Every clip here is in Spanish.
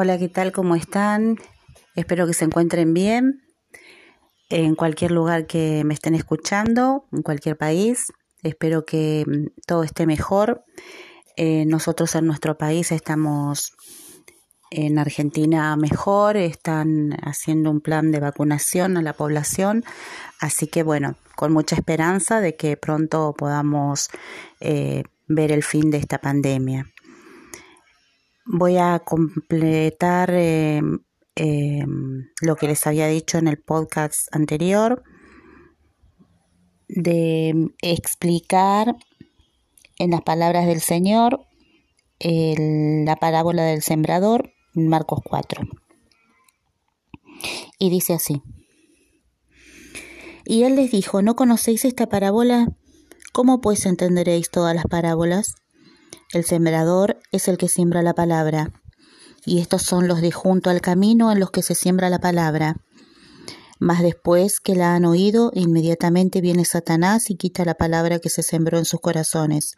Hola, ¿qué tal? ¿Cómo están? Espero que se encuentren bien en cualquier lugar que me estén escuchando, en cualquier país. Espero que mm, todo esté mejor. Eh, nosotros en nuestro país estamos en Argentina mejor, están haciendo un plan de vacunación a la población, así que bueno, con mucha esperanza de que pronto podamos eh, ver el fin de esta pandemia. Voy a completar eh, eh, lo que les había dicho en el podcast anterior de explicar en las palabras del Señor la parábola del sembrador, Marcos 4. Y dice así. Y él les dijo, ¿no conocéis esta parábola? ¿Cómo pues entenderéis todas las parábolas? El sembrador es el que siembra la palabra, y estos son los de junto al camino en los que se siembra la palabra. Mas después que la han oído, inmediatamente viene Satanás y quita la palabra que se sembró en sus corazones.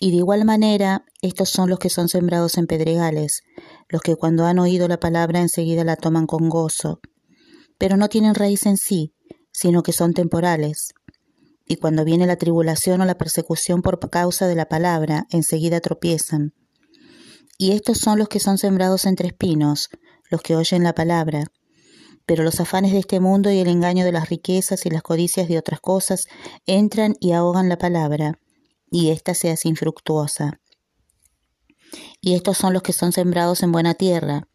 Y de igual manera, estos son los que son sembrados en pedregales, los que cuando han oído la palabra enseguida la toman con gozo, pero no tienen raíz en sí, sino que son temporales y cuando viene la tribulación o la persecución por causa de la palabra, enseguida tropiezan. Y estos son los que son sembrados entre espinos, los que oyen la palabra. Pero los afanes de este mundo y el engaño de las riquezas y las codicias de otras cosas entran y ahogan la palabra, y ésta se hace infructuosa. Y estos son los que son sembrados en buena tierra,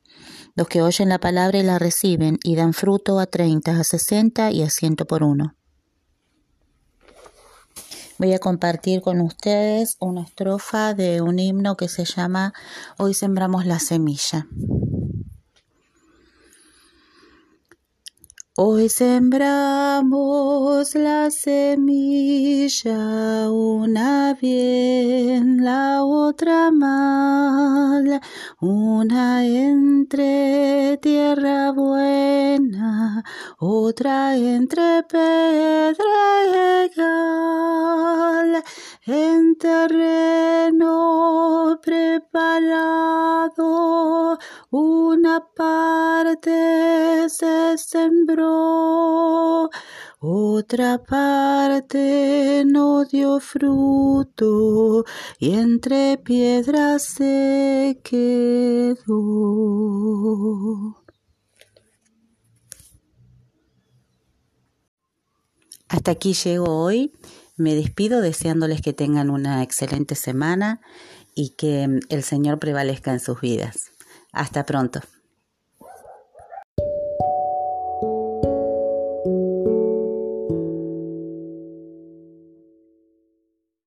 los que oyen la palabra y la reciben, y dan fruto a treinta, a sesenta y a ciento por uno voy a compartir con ustedes una estrofa de un himno que se llama Hoy sembramos la semilla. Hoy sembramos la semilla, una bien, la otra mal, una entre tierra buena, otra entre pedra egal, en terreno preparado, parte se sembró, otra parte no dio fruto y entre piedras se quedó. Hasta aquí llego hoy. Me despido deseándoles que tengan una excelente semana y que el Señor prevalezca en sus vidas. Hasta pronto.